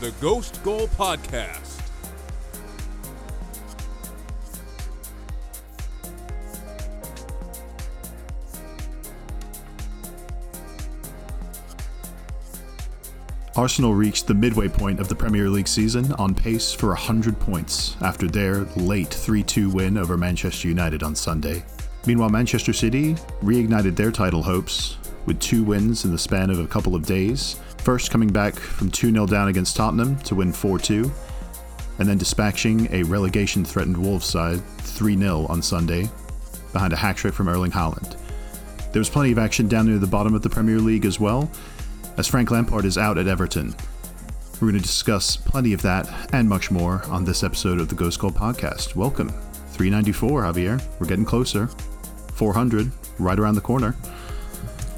the Ghost Goal Podcast. Arsenal reached the midway point of the Premier League season on pace for 100 points after their late 3 2 win over Manchester United on Sunday. Meanwhile, Manchester City reignited their title hopes with two wins in the span of a couple of days. First, coming back from 2 0 down against Tottenham to win 4 2, and then dispatching a relegation threatened Wolves side 3 0 on Sunday behind a hat trick from Erling Haaland. There was plenty of action down near the bottom of the Premier League as well, as Frank Lampard is out at Everton. We're going to discuss plenty of that and much more on this episode of the Ghost Goal podcast. Welcome. 394, Javier. We're getting closer. 400, right around the corner.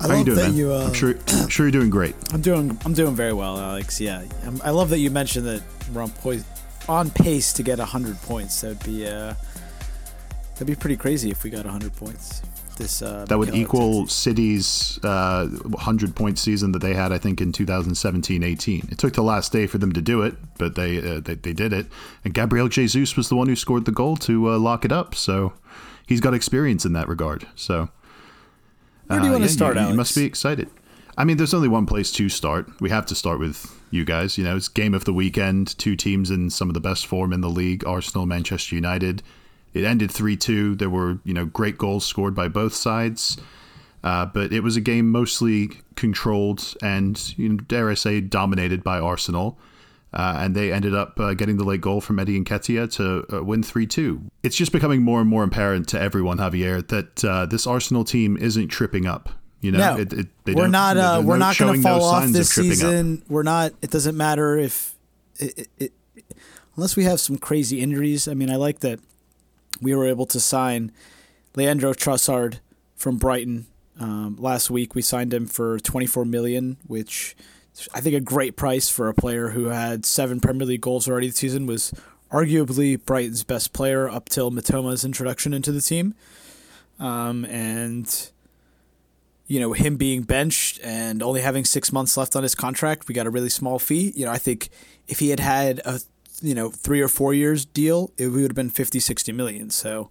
I How you doing, that man? you. Uh, I'm sure, I'm sure you're doing great. I'm doing. I'm doing very well, Alex. Yeah, I'm, I love that you mentioned that we're on poise, on pace to get hundred points. That'd be. Uh, that'd be pretty crazy if we got hundred points. This. Uh, That would equal. City's uh, 100 point season that they had, I think, in 2017 18. It took the last day for them to do it, but they, uh, they, they did it. And Gabriel Jesus was the one who scored the goal to uh, lock it up. So he's got experience in that regard. So. Where do you Uh, want to yeah, start, you, you must be excited. I mean, there's only one place to start. We have to start with you guys. You know, it's game of the weekend. Two teams in some of the best form in the league: Arsenal, Manchester United. It ended three-two. There were you know great goals scored by both sides, uh, but it was a game mostly controlled and you know, dare I say dominated by Arsenal. Uh, and they ended up uh, getting the late goal from Eddie Nketiah to uh, win 3 2. It's just becoming more and more apparent to everyone, Javier, that uh, this Arsenal team isn't tripping up. You know, No, It- it- they we're not. Uh, we're not going to no fall off this of tripping up. season. We're not. It doesn't matter if, it, unless we have some crazy injuries. I mean, I like that we were able to sign Leandro Trossard from Brighton um, last week. We signed him for 24 million, which I think a great price for a player who had seven Premier League goals already this season. Was arguably Brighton's best player up till Mitoma's introduction into the team, um, and you know, him being benched and only having six months left on his contract, we got a really small fee. You know, I think if he had had a, you know, three or four years deal, it would have been 50, 60 million. So,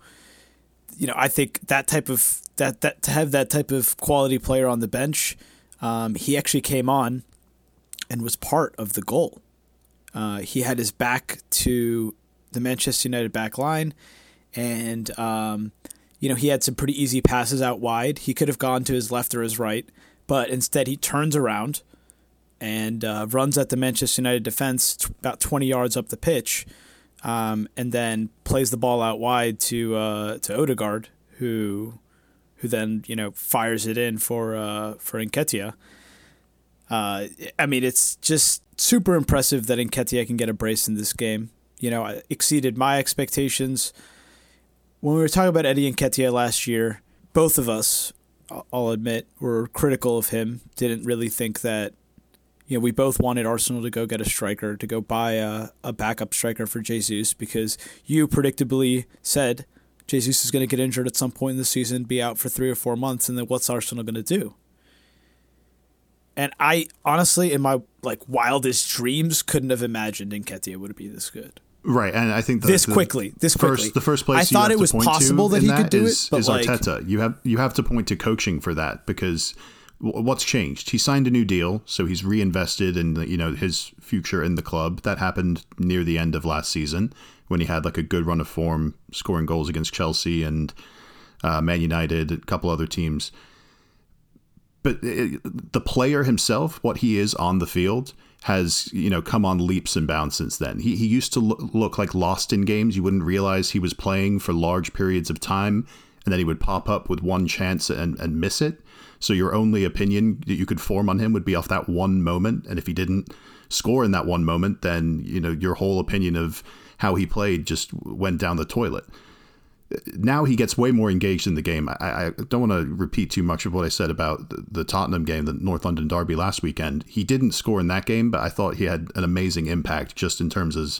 you know, I think that type of, that, that, to have that type of quality player on the bench, um, he actually came on and was part of the goal. Uh, he had his back to the Manchester United back line and, um, you know, he had some pretty easy passes out wide. He could have gone to his left or his right, but instead he turns around and uh, runs at the Manchester United defense t- about 20 yards up the pitch, um, and then plays the ball out wide to uh, to Odegaard, who who then you know fires it in for uh, for Nketiah. Uh, I mean, it's just super impressive that Nketiah can get a brace in this game. You know, exceeded my expectations when we were talking about Eddie Nketiah last year, both of us, I'll- I'll admit, were critical of him. Didn't really think that, you know, we both wanted Arsenal to go get a striker, to go buy a, a backup striker for Jesus, because you predictably said Jesus is going to get injured at some point in the season, be out for three or four months, and then what's Arsenal going to do? And I honestly, in my like wildest dreams, couldn't have imagined Nketiah would be this good Right, and I think the, this the quickly. This first, quickly. the first place I thought it was possible that he could do is, it, but is like, Arteta. You have you have to point to coaching for that because what's changed? He signed a new deal, so he's reinvested in the, you know his future in the club. That happened near the end of last season when he had like a good run of form, scoring goals against Chelsea and uh, Man United, a couple other teams. But it, the player himself, what he is on the field, has you know come on leaps and bounds since then. He he used to lo- look like lost in games. You wouldn't realize he was playing for large periods of time, and then he would pop up with one chance and, and miss it. So your only opinion that you could form on him would be off that one moment, and if he didn't score in that one moment, then you know your whole opinion of how he played just went down the toilet now he gets way more engaged in the game. I, I don't want to repeat too much of what I said about the, the Tottenham game, the North London Derby last weekend. He didn't score in that game, but I thought he had an amazing impact just in terms of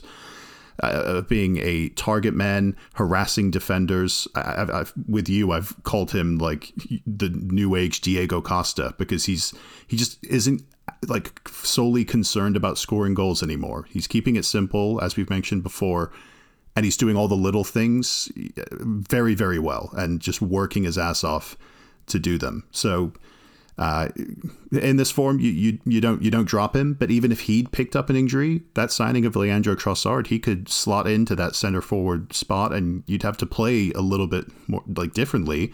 uh, being a target man, harassing defenders. I, I've, I've, with you, I've called him like the new age Diego Costa because he's he just isn't like solely concerned about scoring goals anymore. He's keeping it simple, as we've mentioned before, and he's doing all the little things very, very well and just working his ass off to do them. So uh, in this form, you, you you don't you don't drop him. But even if he'd picked up an injury, that signing of Leandro Trossard, he could slot into that center forward spot, and you'd have to play a little bit more like differently.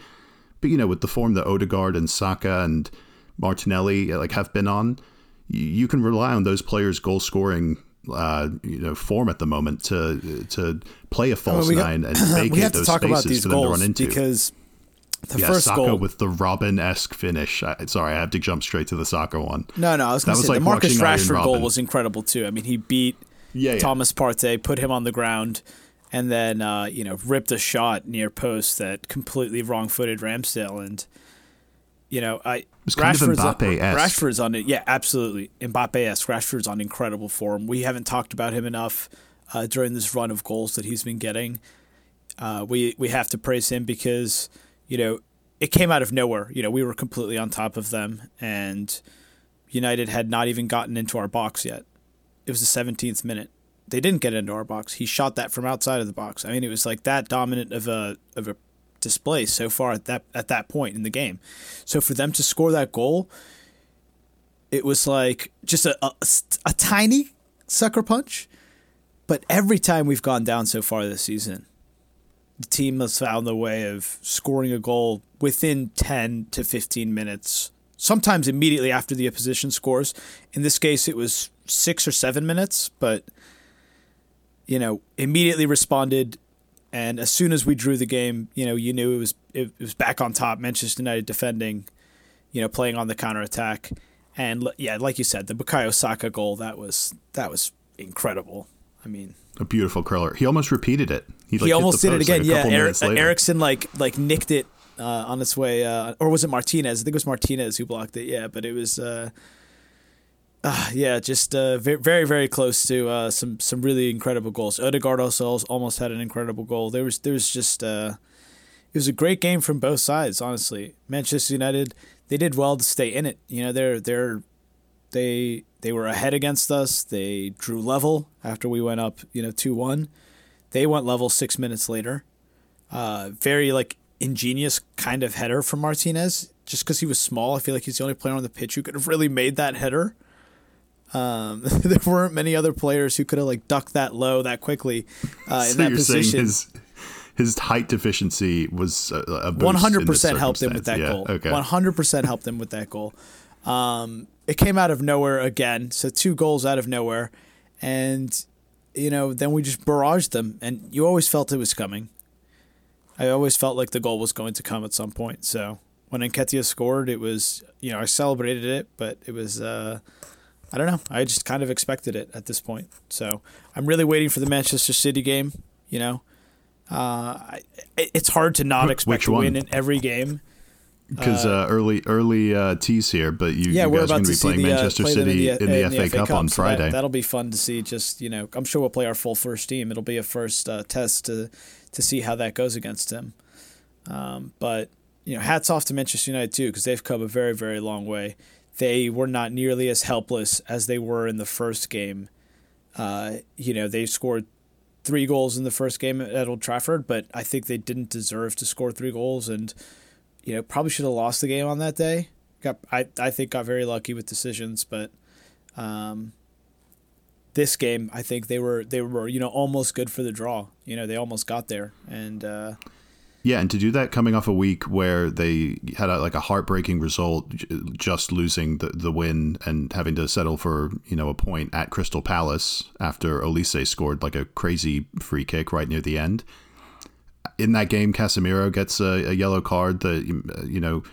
But you know, with the form that Odegaard and Saka and Martinelli like have been on, you, you can rely on those players' goal scoring uh, you know form at the moment to to play a false I mean, nine got, and vacate those spaces for them to run into. Because the yeah, first Saka goal with the Robben esque finish. I, sorry, I have to jump straight to the Saka one. No, no, I was going to say like the Marcus Rashford goal was incredible too. I mean, he beat yeah, yeah. Thomas Partey, put him on the ground, and then uh, you know ripped a shot near post that completely wrong footed Ramsdale, and you know I. It was kind Rashford's of Mbappe esque. Rashford's on it, yeah, absolutely Mbappe esque. Rashford's on incredible form. We haven't talked about him enough uh, during this run of goals that he's been getting. Uh, we we have to praise him because you know, it came out of nowhere. You know, we were completely on top of them, and United had not even gotten into our box yet. It was the 17th minute. They didn't get into our box. He shot that from outside of the box. I mean, it was like that dominant of a of a display so far at that at that point in the game. So for them to score that goal, it was like just a, a, a tiny sucker punch. But every time we've gone down so far this season, the team has found a way of scoring a goal within 10 to 15 minutes, sometimes immediately after the opposition scores. In this case, it was six or seven minutes, but, you know, immediately responded. And as soon as we drew the game, you know, you knew it was it was back on top. Manchester United defending, you know, playing on the counter attack, and yeah, like you said, the Bukayo Saka goal that was that was incredible. I mean, a beautiful curler. He almost repeated it. He, like, he almost did it again. Like yeah, Eric, Eriksen like like nicked it uh, on its way, uh, or was it Martinez? I think it was Martinez who blocked it. Yeah, but it was. Uh, uh, yeah, just uh, very, very, close to uh, some some really incredible goals. Odegaard also almost had an incredible goal. There was there was just uh, it was a great game from both sides. Honestly, Manchester United they did well to stay in it. You know, they're they're they they were ahead against us. They drew level after we went up, you know, two one. They went level six minutes later. Uh, very like ingenious kind of header from Martinez. Just because he was small, I feel like he's the only player on the pitch who could have really made that header. Um, there weren't many other players who could have like ducked that low that quickly uh, in so that position. His, his height deficiency was one hundred percent helped him with that yeah, goal. One hundred percent helped him with that goal. Um, it came out of nowhere again. So two goals out of nowhere, and you know then we just barraged them, and you always felt it was coming. I always felt like the goal was going to come at some point. So when Nketiah scored, it was you know I celebrated it, but it was uh, I don't know. I just kind of expected it at this point. So I'm really waiting for the Manchester City game. You know, uh, it's hard to not expect to win in every game because uh, uh, early early uh, tease here, but you, yeah, you guys are going to be playing the, uh, Manchester play City in the, in the, in FA, FA, Cup, Cup on so Friday. That, will be fun to see. Just you know, I'm sure we'll play our full first team. It'll be a first uh, test to to see how that goes against him. Um, but you know, hats off to Manchester United too, because they've come a very very long way. They were not nearly as helpless as they were in the first game. Uh, you know, they scored three goals in the first game at Old Trafford, but I think they didn't deserve to score three goals and you know, probably should have lost the game on that day. Got I I think got very lucky with decisions, but um, this game I think they were they were you know almost good for the draw. You know, they almost got there and. Uh, yeah, and to do that coming off a week where they had a, like a heartbreaking result, just losing the, the win and having to settle for you know a point at Crystal Palace after Olise scored like a crazy free kick right near the end in that game, Casemiro gets a, a yellow card that you know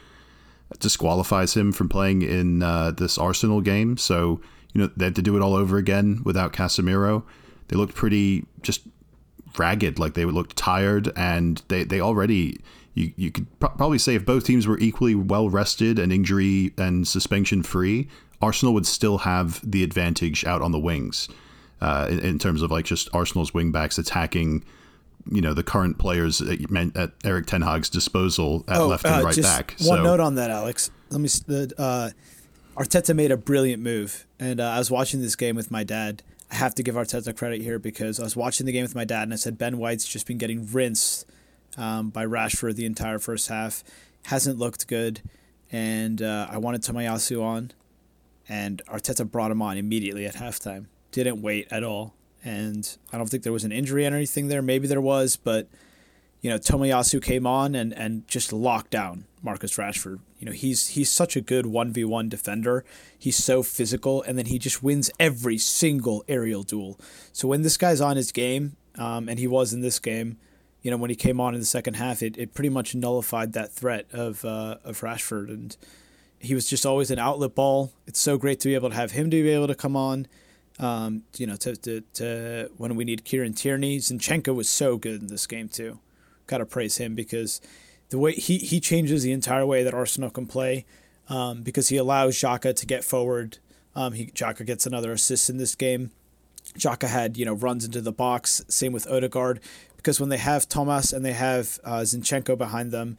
disqualifies him from playing in uh, this Arsenal game. So you know they had to do it all over again without Casemiro. They looked pretty just ragged, like they looked tired, and they they already. You, you could probably say if both teams were equally well rested and injury and suspension free, Arsenal would still have the advantage out on the wings uh, in, in terms of like just Arsenal's wingbacks attacking you know the current players at Erik Ten Hag's disposal at oh, left and uh, right back. One so, note on that, Alex. Let me. Uh, Arteta made a brilliant move, and uh, I was watching this game with my dad. I have to give Arteta credit here because I was watching the game with my dad, and I said Ben White's just been getting rinsed um, by Rashford the entire first half. Hasn't looked good, and uh, I wanted Tomiyasu on, and Arteta brought him on immediately at halftime. Didn't wait at all, and I don't think there was an injury or anything there. Maybe there was, but you know, Tomiyasu came on and, and just locked down Marcus Rashford. You know, he's he's such a good one v one defender. He's so physical, and then he just wins every single aerial duel. So when this guy's on his game, um, and he was in this game, you know, when he came on in the second half, it, it pretty much nullified that threat of uh, of Rashford, and he was just always an outlet ball. It's so great to be able to have him to be able to come on. Um, you know, to, to, to when we need Kieran Tierney, Zinchenko was so good in this game too got to praise him because the way he, he changes the entire way that Arsenal can play um, because he allows Xhaka to get forward. Um, he Xhaka gets another assist in this game. Xhaka had you know runs into the box. Same with Odegaard because when they have Thomas and they have uh, Zinchenko behind them,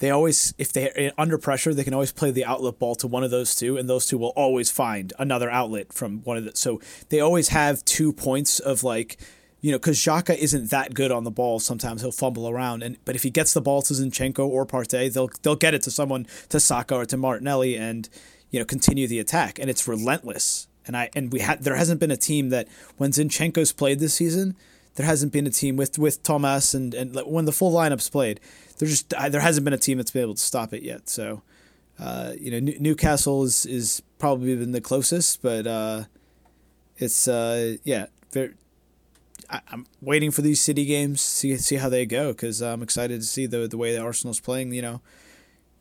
they always if they're under pressure they can always play the outlet ball to one of those two and those two will always find another outlet from one of the so they always have two points of like you know, because Xhaka isn't that good on the ball. Sometimes he'll fumble around, and but if he gets the ball to Zinchenko or Partey, they'll they'll get it to someone to Saka or to Martinelli, and you know continue the attack, and it's relentless. And I and we had there hasn't been a team that when Zinchenko's played this season, there hasn't been a team with with Thomas and and when the full lineup's played, there just there hasn't been a team that's been able to stop it yet. So, uh, you know, Newcastle is is probably been the closest, but uh, it's uh, yeah. Very, I, am waiting for these city games, see see how they go, because I'm excited to see the the way that Arsenal's playing. You know,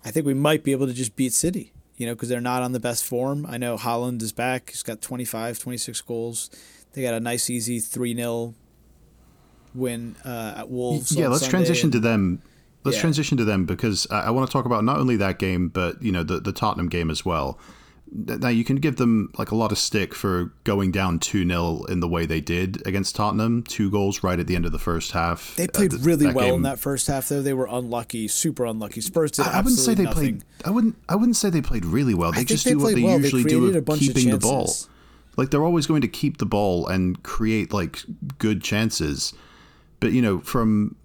I think we might be able to just beat City. You know, because they're not on the best form. I know Haaland is back. He's got 25, 26 goals. They got a nice, easy 3 0 win uh, at Wolves. Yeah, let's Sunday transition and, to them. Let's Yeah. transition to them because I, I want to talk about not only that game, but you know the the Tottenham game as well. Now you can give them like a lot of stick for going down two 0 in the way they did against Tottenham, two goals right at the end of the first half. They Uh, played th- really well in that first half, though. They were unlucky, super unlucky. Spurs did I, I wouldn't say they nothing. played. I wouldn't. I wouldn't say they played really well. They just they do what they well. They usually do created a of bunch of keeping the ball. Like they're always going to keep the ball and create like good chances. But you know, from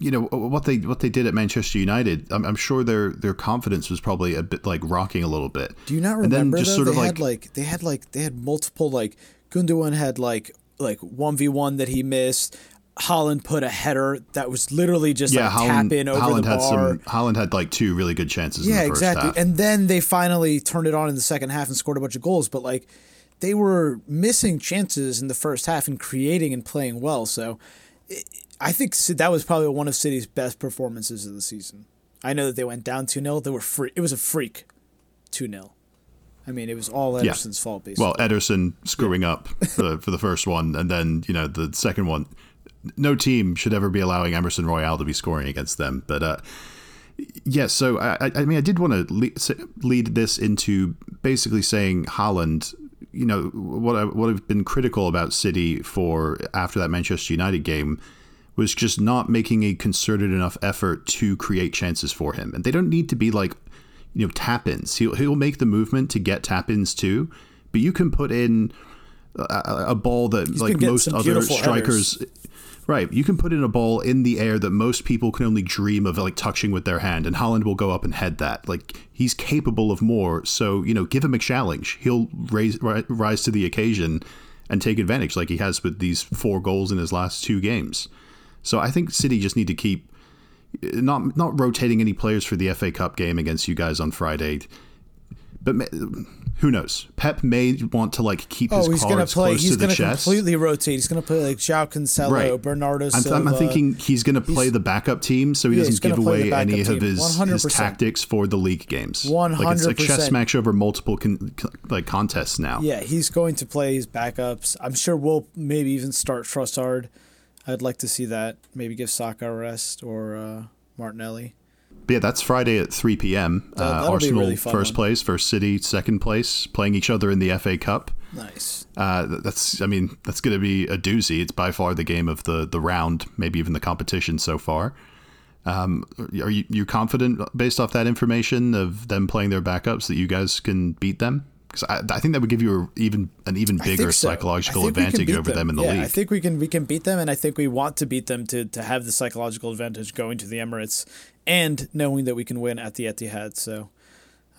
you know what they what they did at Manchester United, I'm, I'm sure their their confidence was probably a bit like rocking a little bit. Do you not remember? And then just though? sort they of had like they had like they had multiple like Gundogan had like like one v one that he missed. Haaland put a header that was literally just Yeah, like Haaland, tap in over Haaland the had bar. some. Haaland had like two really good chances. in yeah, the first exactly. half. And then they finally turned it on in the second half and scored a bunch of goals. But like they were missing chances in the first half and creating and playing well. So I think that was probably one of City's best performances of the season. I know that they went down two 0 They were free. It was a freak, two 0 I mean, it was all Ederson's fault basically. Well, Ederson screwing up for, for the first one, and then you know the second one. No team should ever be allowing Emerson Royal to be scoring against them. But uh, yes, so I, I I mean, I did want to lead, lead this into basically saying Haaland. You know what I what I've been critical about City for after that Manchester United game was just not making a concerted enough effort to create chances for him, and they don't need to be like you know tap ins. He'll he'll make the movement to get tap ins too, but you can put in a, a ball that been like most other strikers. Right, you can put in a ball in the air that most people can only dream of, like touching with their hand, and Haaland will go up and head that. Like he's capable of more, so you know, give him a challenge. He'll raise ri- rise to the occasion and take advantage, like he has with these four goals in his last two games. So I think City just need to keep eh, not not rotating any players for the FA Cup game against you guys on Friday. But who knows? Pep may want to like keep his oh, he's cards play. close He's to the chest. completely rotate. He's gonna play like João Cancelo, Right. Bernardo I'm, Silva. I'm thinking he's going to play he's- the backup team so he Yeah, doesn't give gonna play the away any backup of his, his 100%. tactics for the league games. One hundred. Like it's a chess match over multiple con- like contests now. Yeah, he's going to play his backups. I'm sure we'll maybe even start Trossard. I'd like to see that. Maybe give Saka a rest or uh, Martinelli. But yeah, that's Friday at 3 p.m. Uh, a Arsenal really first one. place, first City second place, playing each other in the FA Cup. Nice. Uh, that's, I mean, that's going to be a doozy. It's by far the game of the the round, maybe even the competition so far. Um, are you you confident based off that information of them playing their backups that you guys can beat them? Because I, I, think that would give you a, even an even bigger so. psychological advantage over them. them. in the yeah, league. I think we can we can beat them, and I think we want to beat them to to have the psychological advantage going to the Emirates and knowing that we can win at the Etihad. So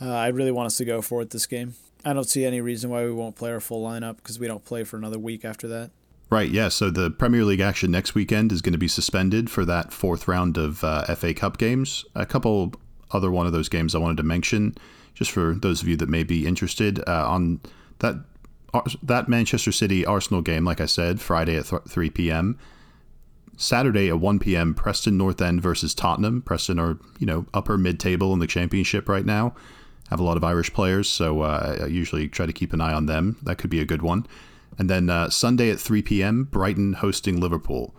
uh, I really want us to go for it this game. I don't see any reason why we won't play our full lineup because we don't play for another week after that. Right, yeah. So the Premier League action next weekend is going to be suspended for that fourth round of uh, FA Cup games. A couple other one of those games I wanted to mention, just for those of you that may be interested, uh, on that that Manchester City Arsenal game. Like I said, Friday at th- 3 p.m. Saturday at 1 p.m. Preston North End versus Tottenham. Preston are you know upper mid table in the Championship right now. Have a lot of Irish players, so uh, I usually try to keep an eye on them. That could be a good one. And then uh, Sunday at 3 p.m., Brighton hosting Liverpool,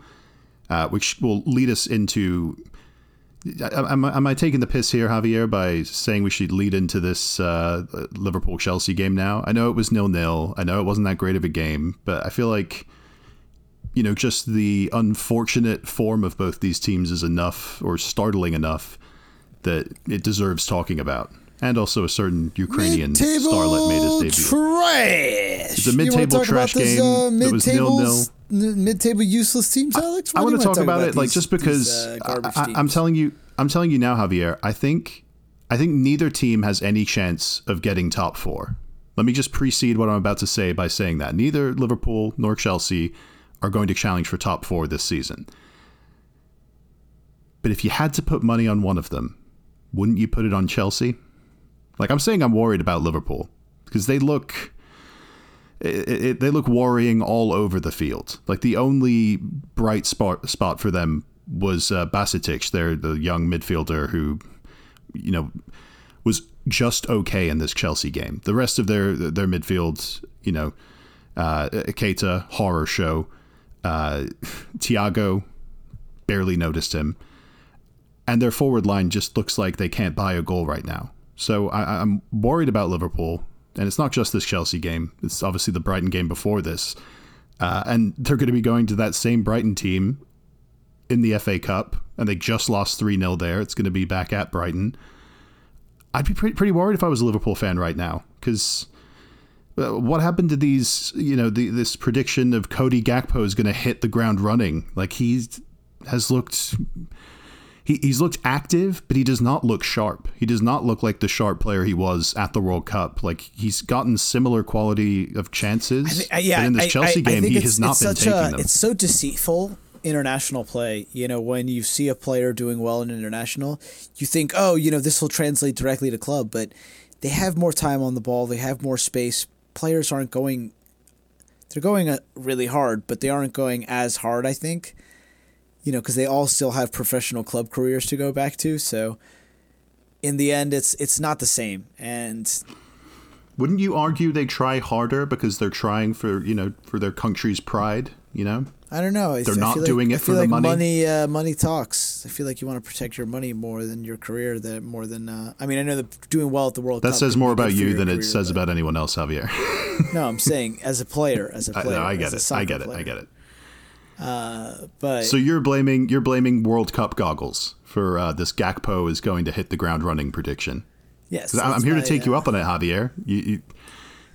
uh, which will lead us into. Am, am, I taking the piss here, Javier, by saying we should lead into this uh, Liverpool Chelsea game now? I know it was nil nil. I know it wasn't that great of a game, but I feel like, you know, just the unfortunate form of both these teams is enough or startling enough that it deserves talking about and also a certain Ukrainian mid-table starlet made his debut. Trash. It's a mid-table trash game uh, that was nil nil. Mid-table useless teams, Alex. I, I want to talk, talk, about, it, like just because these, uh, I, am telling you, I'm telling you now, Javier. I think, I think neither team has any chance of getting top four. Let me just precede what I'm about to say by saying that neither Liverpool nor Chelsea are going to challenge for top four this season. But if you had to put money on one of them, wouldn't you put it on Chelsea? Like I'm saying, I'm worried about Liverpool because they look. It, it, they look worrying all over the field. Like the only bright spot spot for them was uh, Bajcetic, their the young midfielder who, you know, was just okay in this Chelsea game. The rest of their their midfield, you know, uh, Keita horror show, uh, Thiago barely noticed him, and their forward line just looks like they can't buy a goal right now. So I, I'm worried about Liverpool, and it's not just this Chelsea game. It's obviously the Brighton game before this, uh, and they're going to be going to that same Brighton team in the FA Cup, and they just lost three 0 there. It's going to be back at Brighton. I'd be pretty, pretty worried if I was a Liverpool fan right now because Uh, what happened to these? You know, the, this prediction of Cody Gakpo is going to hit the ground running. Like he has looked he, he's looked active, but he does not look sharp. He does not look like the sharp player he was at the World Cup. Like he's gotten similar quality of chances. I uh, yeah, but in this I, Chelsea I, game, he has not been taking a, them. It's so deceitful international play. You know, when you see a player doing well in international, you think, oh, you know, this will translate directly to club, but they have more time on the ball. They have more space. Players aren't going. They're going uh, really hard, but they aren't going as hard. I think you know, because they all still have professional club careers to go back to. So in the end, it's it's not the same. And wouldn't you argue they try harder because they're trying for you know for their country's pride? You know, I don't know. They're I not like, doing it for like the money. Money, uh, money talks. I feel like you want to protect your money more than your career. That more than uh, I mean, I know that doing well at the World Cup. that Cup. says more about you than career, it says about anyone else, Javier. no, I'm saying as a player, as a player. I, no, I get it. I get it. I get it. Uh, but so you're blaming you're blaming World Cup goggles for uh, this Gakpo is going to hit the ground running prediction. Yes, I'm here my, to take uh, you up on it, Javier. You, you,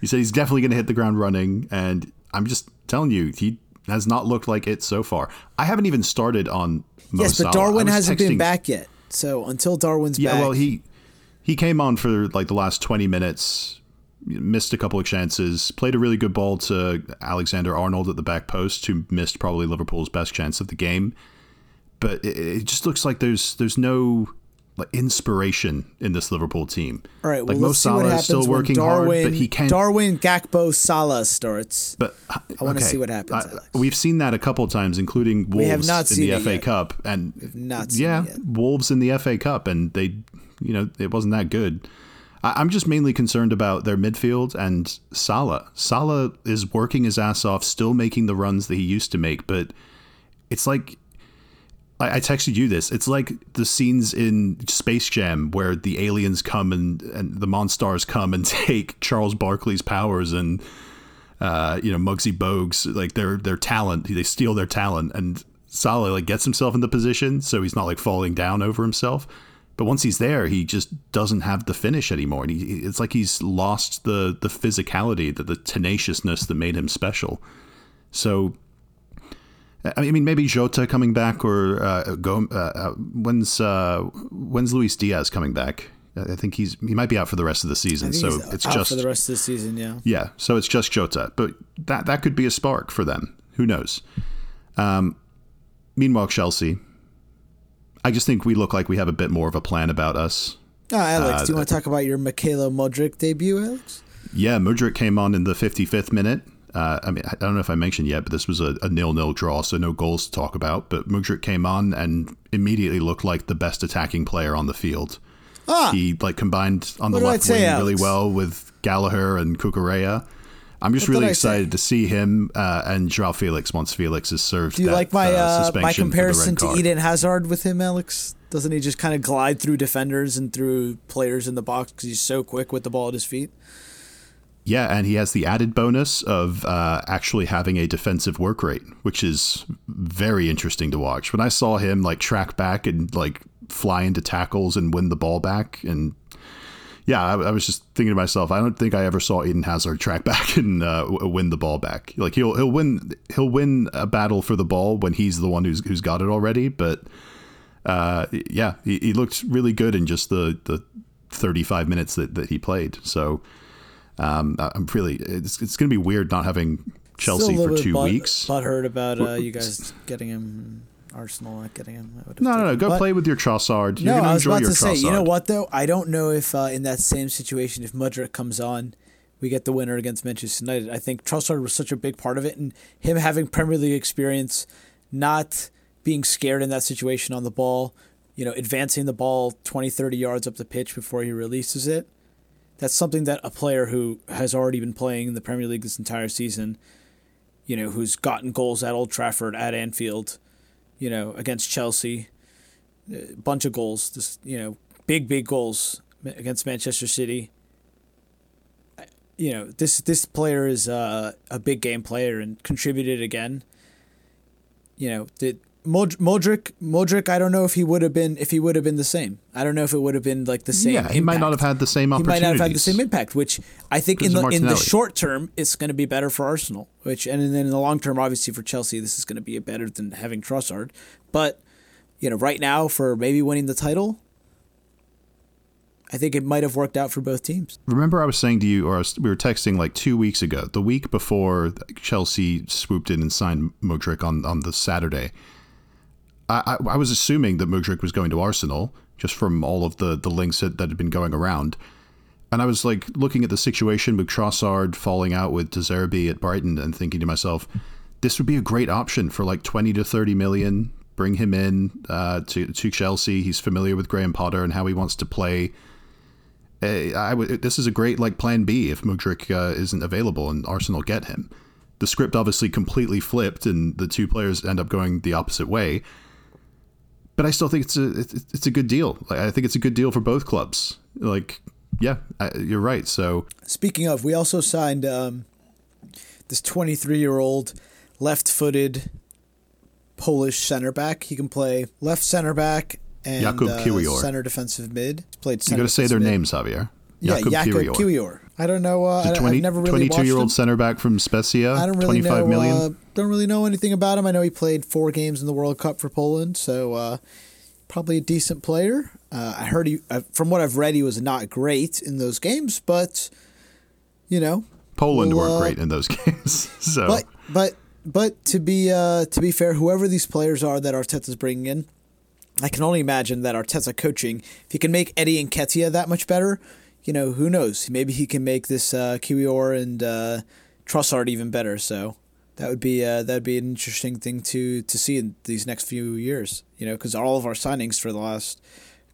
you said he's definitely going to hit the ground running, and I'm just telling you he has not looked like it so far. I haven't even started on. Mo yes, but Salah. Darwin hasn't texting, been back yet. So until Darwin's yeah, back, well he he came on for like the last 20 minutes missed a couple of chances, played a really good ball to Alexander Arnold at the back post, who missed probably Liverpool's best chance of the game. But it, it just looks like there's there's no like inspiration in this Liverpool team. All right, well, like Mo Salah is still working Darwin, hard, but he can't. Darwin Gakpo Salah starts. But I want to see what happens. I, we've seen that a couple times, including Wolves in the FA yet. Cup, and not yeah, Wolves in the FA Cup, and they, you know, it wasn't that good. I'm just mainly concerned about their midfield and Salah. Salah is working his ass off, still making the runs that he used to make, but it's like I, texted you this. It's like the scenes in Space Jam where the aliens come and, and the Monstars come and take Charles Barkley's powers and uh, you know Muggsy Bogues like their their talent. They steal their talent, and Salah like gets himself in the position so he's not like falling down over himself. But once he's there, he just doesn't have the finish anymore. And he, it's like he's lost the the physicality, the, the tenaciousness that made him special. So, I mean, maybe Jota coming back or uh, go. Uh, uh, when's uh, when's Luis Diaz coming back? I think he's he might be out for the rest of the season. So it's just for the rest of the season. Yeah. Yeah. So it's just Jota, but that that could be a spark for them. Who knows? Um, meanwhile, Chelsea I just think we look like we have a bit more of a plan about us. Oh, Alex, uh, do you want to talk about your Mykhailo Mudryk debut, Alex? Yeah, Mudryk came on in the 55th minute. Uh, I mean, I don't know if I mentioned yet, but this was a, a nil-nil draw, so no goals to talk about. But Mudryk came on and immediately looked like the best attacking player on the field. Ah, he like combined on the left wing really well with Gallagher and Cucurella. I'm just what really excited to see him uh, and Joao Felix once Felix is served. Do you that, like my uh, uh my comparison to Eden Hazard with him, Alex? Doesn't he just kind of glide through defenders and through players in the box because he's so quick with the ball at his feet? Yeah, and he has the added bonus of uh, actually having a defensive work rate, which is very interesting to watch. When I saw him like track back and like fly into tackles and win the ball back and yeah, I, I, was just thinking to myself, I don't think I ever saw Eden Hazard track back and uh, win the ball back. Like he'll he'll win he'll win a battle for the ball when he's the one who's who's got it already. But uh, yeah, he, he, looked really good in just the the 35 minutes that, that he played. So um, I'm really it's it's gonna be weird not having Chelsea for two butt, weeks. But heard about uh, you guys getting him Arsenal not getting him. No, no, no. Go but, play with your Trossard. You're no, I was about to say. You know what though? I don't know if uh, in that same situation, if Mudryk comes on, we get the winner against Manchester United. I think Trossard was such a big part of it, and him having Premier League experience, not being scared in that situation on the ball, you know, advancing the ball 20, 30 yards up the pitch before he releases it. That's something that a player who has already been playing in the Premier League this entire season, you know, who's gotten goals at Old Trafford, at Anfield, you know, against Chelsea, a bunch of goals. This, you know, big big goals against Manchester City. You know, this this player is uh, a big game player and contributed again. You know, the Modric, Mudryk, I don't know if he would have been if he would have been the same. I don't know if it would have been like the same. Yeah, he impact. might not have had the same. He might not have had the same impact, which I think in the in the short term it's going to be better for Arsenal. Which and then in the long term, obviously for Chelsea, this is going to be better than having Trossard. But you know, right now for maybe winning the title, I think it might have worked out for both teams. Remember, I was saying to you, or was, we were texting like two weeks ago, the week before Chelsea swooped in and signed Modric on on the Saturday I, I, was assuming that Mudryk was going to Arsenal just from all of the, the links that, that had been going around. And I was like looking at the situation with Trossard falling out with De Zerbi at Brighton and thinking to myself, this would be a great option for like 20 to 30 million. Bring him in uh, to, to Chelsea. He's familiar with Graham Potter and how he wants to play. Uh, I w- this is a great like plan B if Mudryk uh, isn't available and Arsenal get him. The script obviously completely flipped and the two players end up going the opposite way but I still think it's a it's a good deal. I think it's a good deal for both clubs. Like, yeah, you're right. So speaking of, we also signed um, this 23 year old left footed Polish center back. He can play left center back and Jakub uh, center defensive mid. He's played. Center You got to say their mid. names, Javier. Yeah, Jakub Kiwior. Kiwior. I don't know. Uh, 20, I've never really 22 year old center back from Spezia. I don't really 25 know, million. Uh, don't really know anything about him. I know he played four games in the World Cup for Poland, so uh, probably a decent player. Uh, I heard he, uh, from what I've read, he was not great in those games, but you know, Poland we'll, weren't uh, great in those games. So, but but but to be uh, to be fair, whoever these players are that Arteta's bringing in, I can only imagine that Arteta coaching, if he can make Eddie Nketiah that much better you know, who knows? Maybe he can make this uh, Kiwior and uh, Trossard even better. So that would be uh, that would be an interesting thing to to see in these next few years. You know, because all of our signings for the last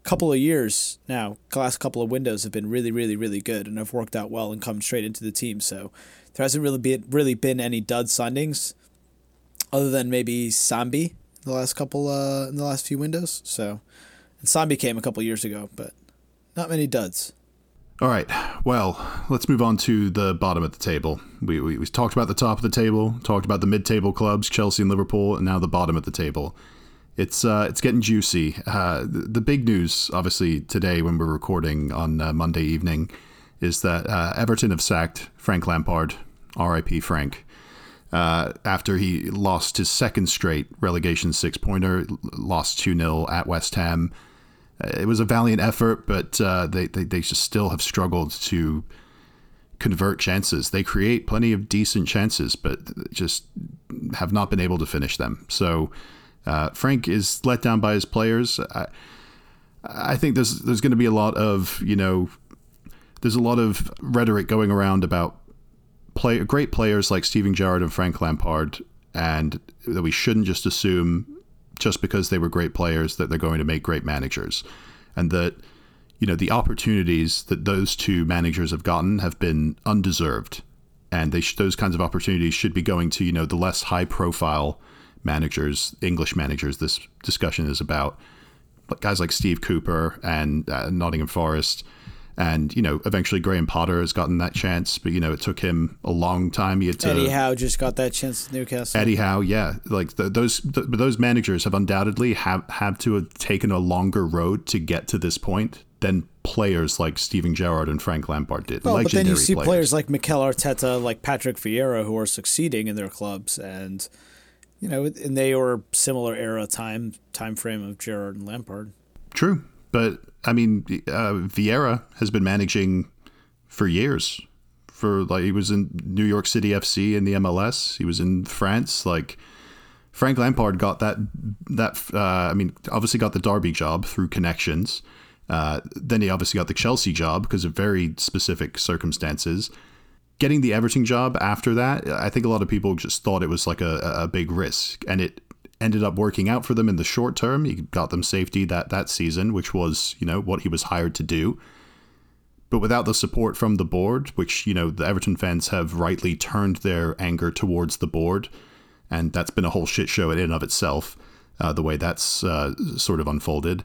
couple of years now, last couple of windows have been really, really, really good and have worked out well and come straight into the team. So there hasn't really been really been any dud signings, other than maybe Sambi the last couple uh in the last few windows. So and Sambi came a couple years ago, but not many duds. All right. Well, let's move on to the bottom of the table. We, we, we talked about the top of the table, talked about the mid-table clubs, Chelsea and Liverpool, and now the bottom of the table. It's uh, it's getting juicy. Uh, the, the big news, obviously, today when we're recording on uh, Monday evening, is that uh, Everton have sacked Frank Lampard, R.I.P. Frank, uh, after he lost his second straight relegation six-pointer, lost 2-0 at West Ham. Uh, it was a valiant effort, but they, they they just still have struggled to convert chances. They create plenty of decent chances, but just have not been able to finish them. So uh, Frank is let down by his players. I, I think there's there's going to be a lot of you know there's a lot of rhetoric going around about play great players like Steven Gerrard and Frank Lampard, and that we shouldn't just assume just because they were great players that they're going to make great managers, and that you know the opportunities that those two managers have gotten have been undeserved, and they sh- those kinds of opportunities should be going to you know the less high profile managers, English managers, this discussion is about. Guys like Steve Cooper and uh, Nottingham Forest, and you know, eventually Graham Potter has gotten that chance, but you know, it took him a long time. He had to, Eddie Howe just got that chance at Newcastle. Eddie Howe, yeah, like the, those, the, those managers have undoubtedly have have to have taken a longer road to get to this point than players like Steven Gerrard and Frank Lampard did. Well, but then you see players. players like Mikel Arteta, like Patrick Vieira, who are succeeding in their clubs and you know, and they were similar era time time frame of Gerrard and Lampard. True, but I mean, uh, Vieira has been managing for years. For like, he was in New York City FC in the MLS. He was in France. Like Frank Lampard got that that. Uh, I mean, obviously got the Derby job through connections. Uh, then he obviously got the Chelsea job because of very specific circumstances getting the Everton job after that, I think a lot of people just thought it was like a, a big risk, and it ended up working out for them in the short term. He got them safety that that season, which was you know what he was hired to do. But without the support from the board, which you know the Everton fans have rightly turned their anger towards the board, and that's been a whole shit show in and of itself. Uh, the way that's uh, sort of unfolded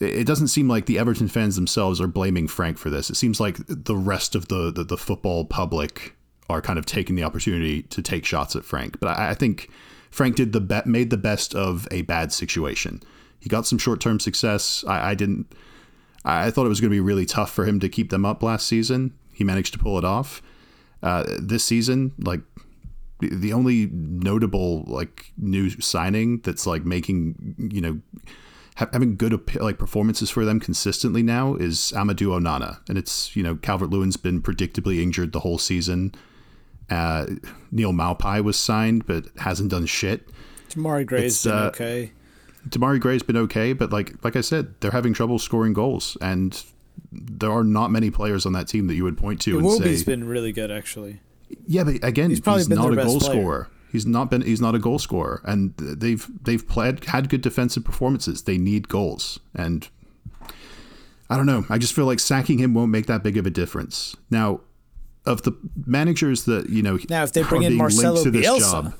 it doesn't seem like the Everton fans themselves are blaming Frank for this. It seems like the rest of the, the, the football public are kind of taking the opportunity to take shots at Frank. But I, I think Frank did the be- made the best of a bad situation. He got some short term success. I, I didn't. I thought it was going to be really tough for him to keep them up last season. He managed to pull it off. Uh, this season, like the only notable like new signing that's like making you know having good like performances for them consistently now is Amadou Onana, and it's you know Calvert Lewin's been predictably injured the whole season. Uh, Neal Maupay was signed, but hasn't done shit. Demarai Gray's been uh, okay. Demarai Gray's been okay, but like like I said, they're having trouble scoring goals, and there are not many players on that team that you would point to and say. been really good, actually. Yeah, but again, he's, he's not a goal player. scorer. He's not been. He's not a goal scorer, and they've they've played had good defensive performances. They need goals, and I don't know. I just feel like sacking him won't make that big of a difference. Now, of the managers that you know, now if they bring in Marcelo to this Bielsa, job,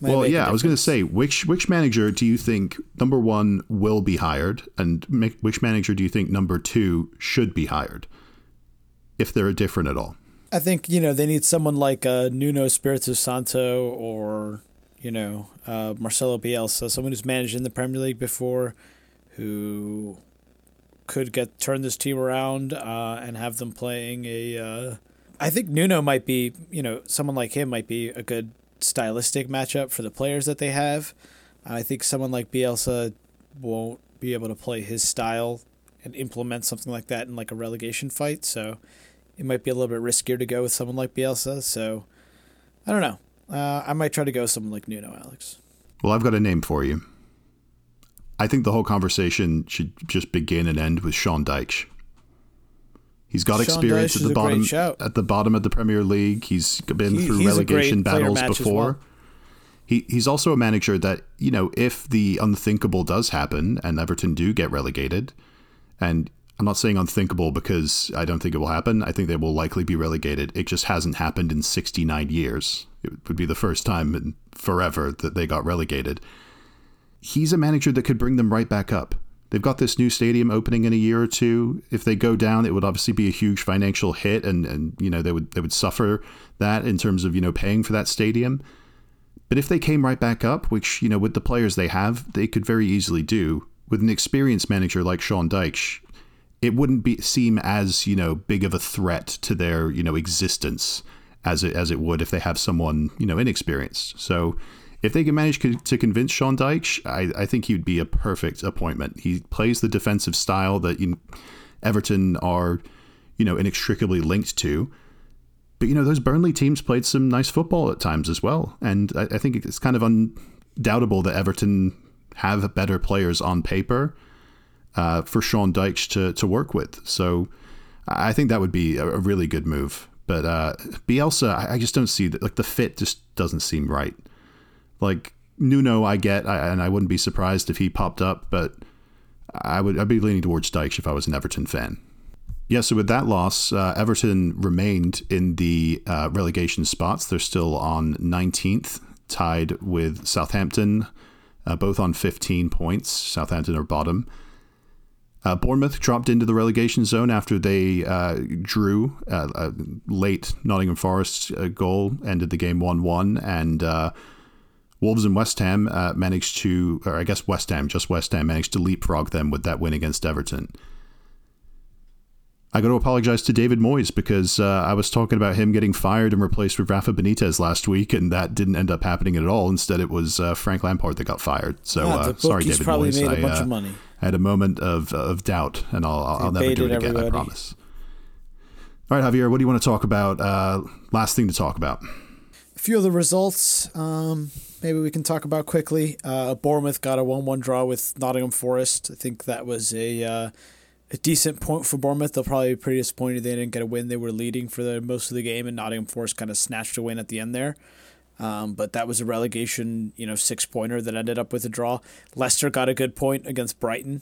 well, yeah, I was going to say which which manager do you think number one will be hired, and which manager do you think number two should be hired, if they're different at all? I think you know they need someone like uh, Nuno Espirito Santo or you know uh, Marcelo Bielsa, someone who's managed in the Premier League before, who could get turn this team around uh, and have them playing a. I think Nuno might be you know someone like him might be a good stylistic matchup for the players that they have. I think someone like Bielsa won't be able to play his style and implement something like that in like a relegation fight. So it might be a little bit riskier to go with someone like Bielsa. So I don't know. Uh, I might try to go with someone like Nuno, Alex. Well, I've got a name for you. I think the whole conversation should just begin and end with Sean Dyche. He's got Sean experience at the bottom at the bottom of the Premier League. He's been he, through relegation battles before. Well. He he's also a manager that, you know, if the unthinkable does happen and Everton do get relegated, and I'm not saying unthinkable because I don't think it will happen. I think they will likely be relegated. It just hasn't happened in 69 years. It would be the first time in forever that they got relegated. He's a manager that could bring them right back up. They've got this new stadium opening in a year or two. If they go down, it would obviously be a huge financial hit, and, and you know they would they would suffer that in terms of you know paying for that stadium. But if they came right back up, which you know with the players they have, they could very easily do with an experienced manager like Sean Dyche, it wouldn't be seem as you know big of a threat to their you know existence as it as it would if they have someone you know inexperienced. So if they can manage to convince Sean Dyche, I, I think he'd be a perfect appointment. He plays the defensive style that you, Everton are, you know, inextricably linked to. But you know, those Burnley teams played some nice football at times as well, and I, I think it's kind of undoubtable that Everton have better players on paper uh, for Sean Dyche to to work with. So I think that would be a, a really good move. But uh, Bielsa, I, I just don't see that. Like the fit just doesn't seem right. Like Nuno, I get, I, and I wouldn't be surprised if he popped up, but I would I'd be leaning towards Dyche if I was an Everton fan. Yeah, so with that loss, uh, Everton remained in the uh, relegation spots. They're still on 19th, tied with Southampton, uh, both on 15 points. Southampton are bottom. Uh, Bournemouth dropped into the relegation zone after they uh, drew uh, a late Nottingham Forest goal, ended the game 1 1, and Wolves and West Ham uh, managed to, or I guess West Ham, just West Ham, managed to leapfrog them with that win against Everton. I got to apologize to David Moyes because uh, I was talking about him getting fired and replaced with Rafa Benitez last week, and that didn't end up happening at all. Instead, it was uh, Frank Lampard that got fired. So yeah, uh, sorry, David Moyes. Made a bunch I, money. I had a moment of of doubt, and I'll, I'll never do it again. Everybody. I promise. All right, Javier, what do you want to talk about? Uh, last thing to talk about. A few of the results. Um, maybe we can talk about quickly. Uh, Bournemouth got a one-one draw with Nottingham Forest. I think that was a uh, a decent point for Bournemouth. They'll probably be pretty disappointed they didn't get a win. They were leading for the most of the game, and Nottingham Forest kind of snatched a win at the end there. Um, but that was a relegation, you know, six pointer that ended up with a draw. Leicester got a good point against Brighton.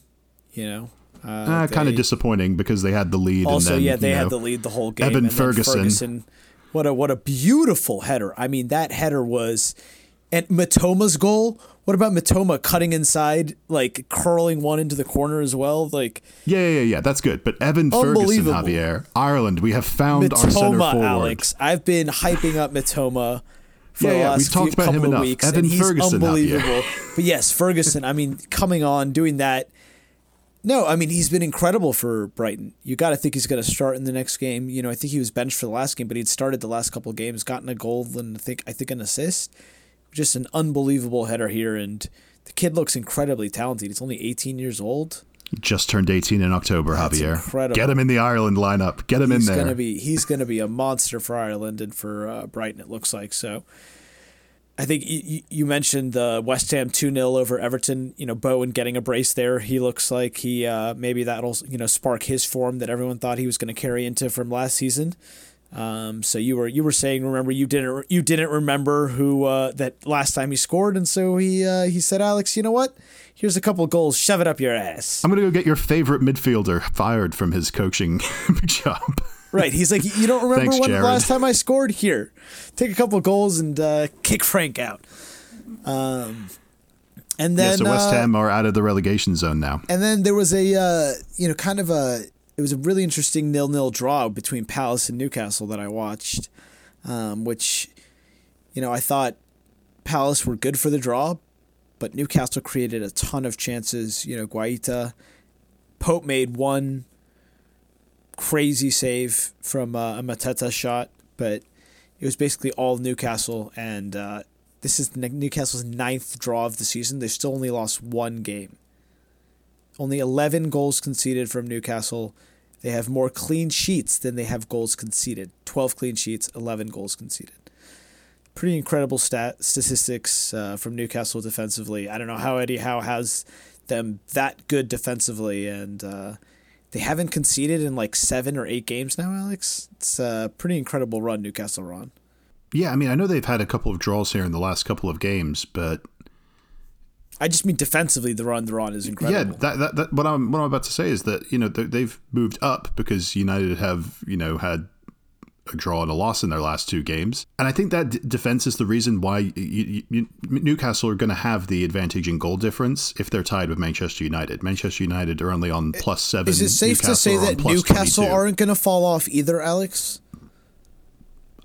You know, uh, uh, kind of disappointing because they had the lead. Also, then, yeah, they you know, had the lead the whole game. Evan Ferguson. Ferguson. What a what a beautiful header! I mean, that header was and Mitoma's goal. What about Mitoma cutting inside, like curling one into the corner as well? Like yeah, yeah, yeah, that's good. But Evan Ferguson, Javier, Ireland, we have found Mitoma, our center forward. Alex, I've been hyping up Matoma for yeah, the yeah, last we've talked few, about couple him of enough. weeks, Evan and he's Ferguson, unbelievable. But yes, Ferguson. I mean, coming on, doing that. No, I mean he's been incredible for Brighton. You got to think he's going to start in the next game. You know, I think he was benched for the last game, but he'd started the last couple of games, gotten a goal and I think I think an assist just an unbelievable header here, and the kid looks incredibly talented. He's only 18 years old. Just turned 18 in October, That's Javier. Incredible. Get him in the Ireland lineup. Get him he's in there. Gonna be, he's going to be a monster for Ireland and for uh, Brighton, it looks like. So I think you, you mentioned the West Ham 2 0 over Everton. You know, Bowen getting a brace there. He looks like he uh, maybe that'll you know spark his form that everyone thought he was going to carry into from last season. Um, so you were you were saying remember you didn't you didn't remember who uh, that last time he scored and so he uh, he said Alex you know what here's a couple of goals shove it up your ass I'm gonna go get your favorite midfielder fired from his coaching job right he's like you don't remember Thanks, when Jarrod. the last time I scored here take a couple goals and uh, kick Frank out um, and then yeah, so West uh, Ham are out of the relegation zone now and then there was a uh, you know kind of a it was a really interesting nil-nil draw between Palace and Newcastle that I watched, um, which, you know, I thought Palace were good for the draw, but Newcastle created a ton of chances. You know, Guaita, Pope made one crazy save from uh, a Mateta shot, but it was basically all Newcastle, and uh, this is Newcastle's ninth draw of the season. They still only lost one game. Only 11 goals conceded from Newcastle. They have more clean sheets than they have goals conceded. 12 clean sheets, 11 goals conceded. Pretty incredible stat statistics uh, from Newcastle defensively. I don't know how Eddie Howe has them that good defensively, and uh, they haven't conceded in like seven or eight games now, Alex. It's a pretty incredible run Newcastle run. Yeah, I mean, I know they've had a couple of draws here in the last couple of games, but I just mean defensively, the run they're on is incredible. Yeah, that, that, that what I'm what I'm about to say is that you know they've moved up because United have you know had a draw and a loss in their last two games. And I think that d- defense is the reason why you, you, Newcastle are going to have the advantage in goal difference if they're tied with Manchester United. Manchester United are only on plus seven. Is it safe Newcastle to say that Newcastle 22. aren't going to fall off either, Alex?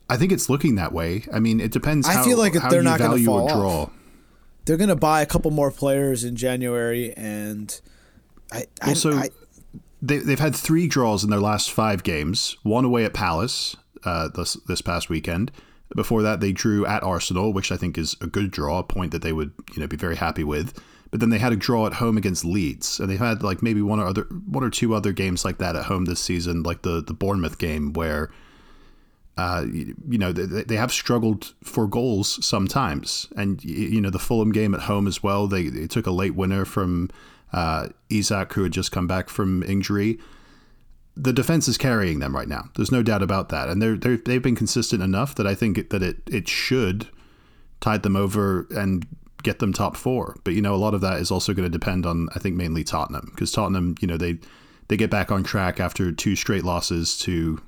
I think it's looking that way. I mean, it depends. I how, feel like they're not gonna fall a off. draw. They're going to buy a couple more players in January, and I, I, Also, I they, they've had three draws in their last five games. One away at Palace uh, this this past weekend. Before that, they drew at Arsenal, which I think is a good draw, a point that they would you know be very happy with. But then they had a draw at home against Leeds, and they've had like maybe one or other one or two other games like that at home this season, like the the Bournemouth game where. Uh, you, you know they, they have struggled for goals sometimes, and you know the Fulham game at home as well. They, they took a late winner from uh, Isak, who had just come back from injury. The defense is carrying them right now. There's no doubt about that, and they're, they're they've been consistent enough that I think that it it should tide them over and get them top four. But you know, a lot of that is also going to depend on I think mainly Tottenham because Tottenham, you know, they they get back on track after two straight losses to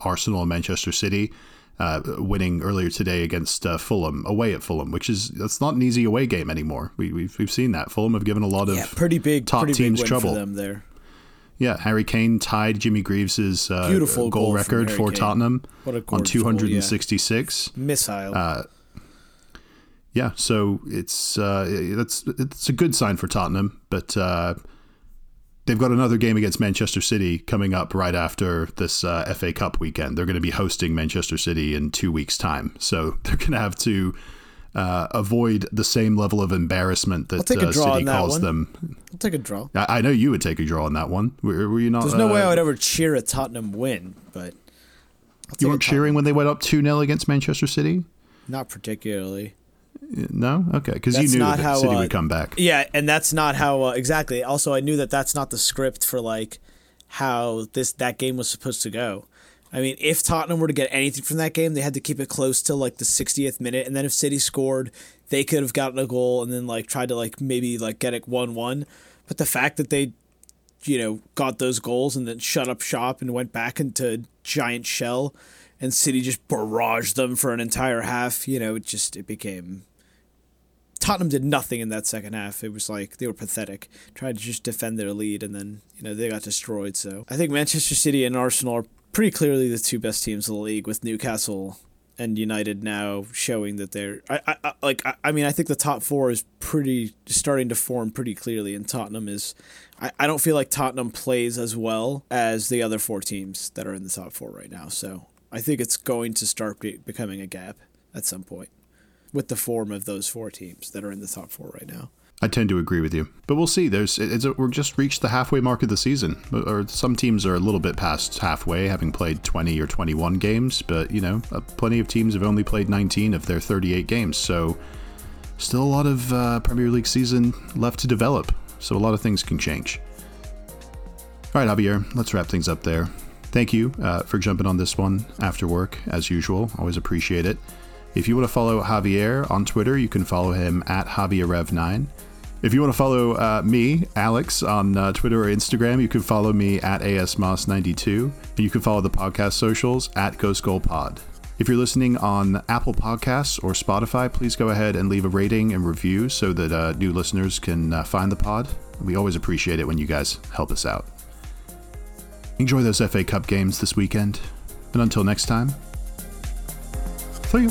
Arsenal and Manchester City. Uh, winning earlier today against uh, Fulham away at Fulham, which is that's not an easy away game anymore. We, we've we've seen that Fulham have given a lot of yeah, pretty big, top pretty teams big trouble. for them there. Yeah, Harry Kane tied Jimmy Greaves' uh, Beautiful goal, goal record for Kane. Tottenham on gorgeous goal, yeah. 266. Missile. Uh, Yeah, so it's uh, that's it's a good sign for Tottenham, but uh, they've got another game against Manchester City coming up right after this uh, FA Cup weekend. They're going to be hosting Manchester City in two weeks' time, so they're going to have to uh, avoid the same level of embarrassment that uh, City that calls one. them. I'll take a draw. I, I know you would take a draw on that one. Were, were you not? There's no uh, way I would ever cheer a Tottenham win, but You weren't cheering when they went up two 0 against Manchester City. Not particularly. No, okay, because you knew that how, City uh, would come back. Yeah, and that's not how uh, exactly. Also, I knew that that's not the script for like how this that game was supposed to go. I mean, if Tottenham were to get anything from that game, they had to keep it close till like the 60th minute, and then if City scored, they could have gotten a goal and then like tried to like maybe like get it one one. But the fact that they, you know, got those goals and then shut up shop and went back into giant shell, and City just barraged them for an entire half, you know, it just it became Tottenham did nothing in that second half. It was like they were pathetic. trying to just defend their lead, and then you know they got destroyed. So I think Manchester City and Arsenal are pretty clearly the two best teams in the league, with Newcastle and United now showing that they're. I, I, like. I, I mean, I think the top four is pretty starting to form pretty clearly, and Tottenham is. I, I don't feel like Tottenham plays as well as the other four teams that are in the top four right now. So I think it's going to start be, becoming a gap at some point with the form of those four teams that are in the top four right now. I tend to agree with you, but we'll see. There's a, we're just reached the halfway mark of the season, or some teams are a little bit past halfway, having played 20 or 21 games. But you know, uh, plenty of teams have only played 19 of their 38 games, so still a lot of uh, Premier League season left to develop. So a lot of things can change. All right, Javier, let's wrap things up there. Thank you uh, for jumping on this one after work, as usual. Always appreciate it. If you want to follow Javier on Twitter, you can follow him at JavierRev9. If you want to follow uh, me, Alex, on uh, Twitter or Instagram, you can follow me at ASMoss92. And you can follow the podcast socials at Ghost Goal Pod. If you're listening on Apple Podcasts or Spotify, please go ahead and leave a rating and review so that uh, new listeners can uh, find the pod. We always appreciate it when you guys help us out. Enjoy those FA Cup games this weekend. And until next time, see you.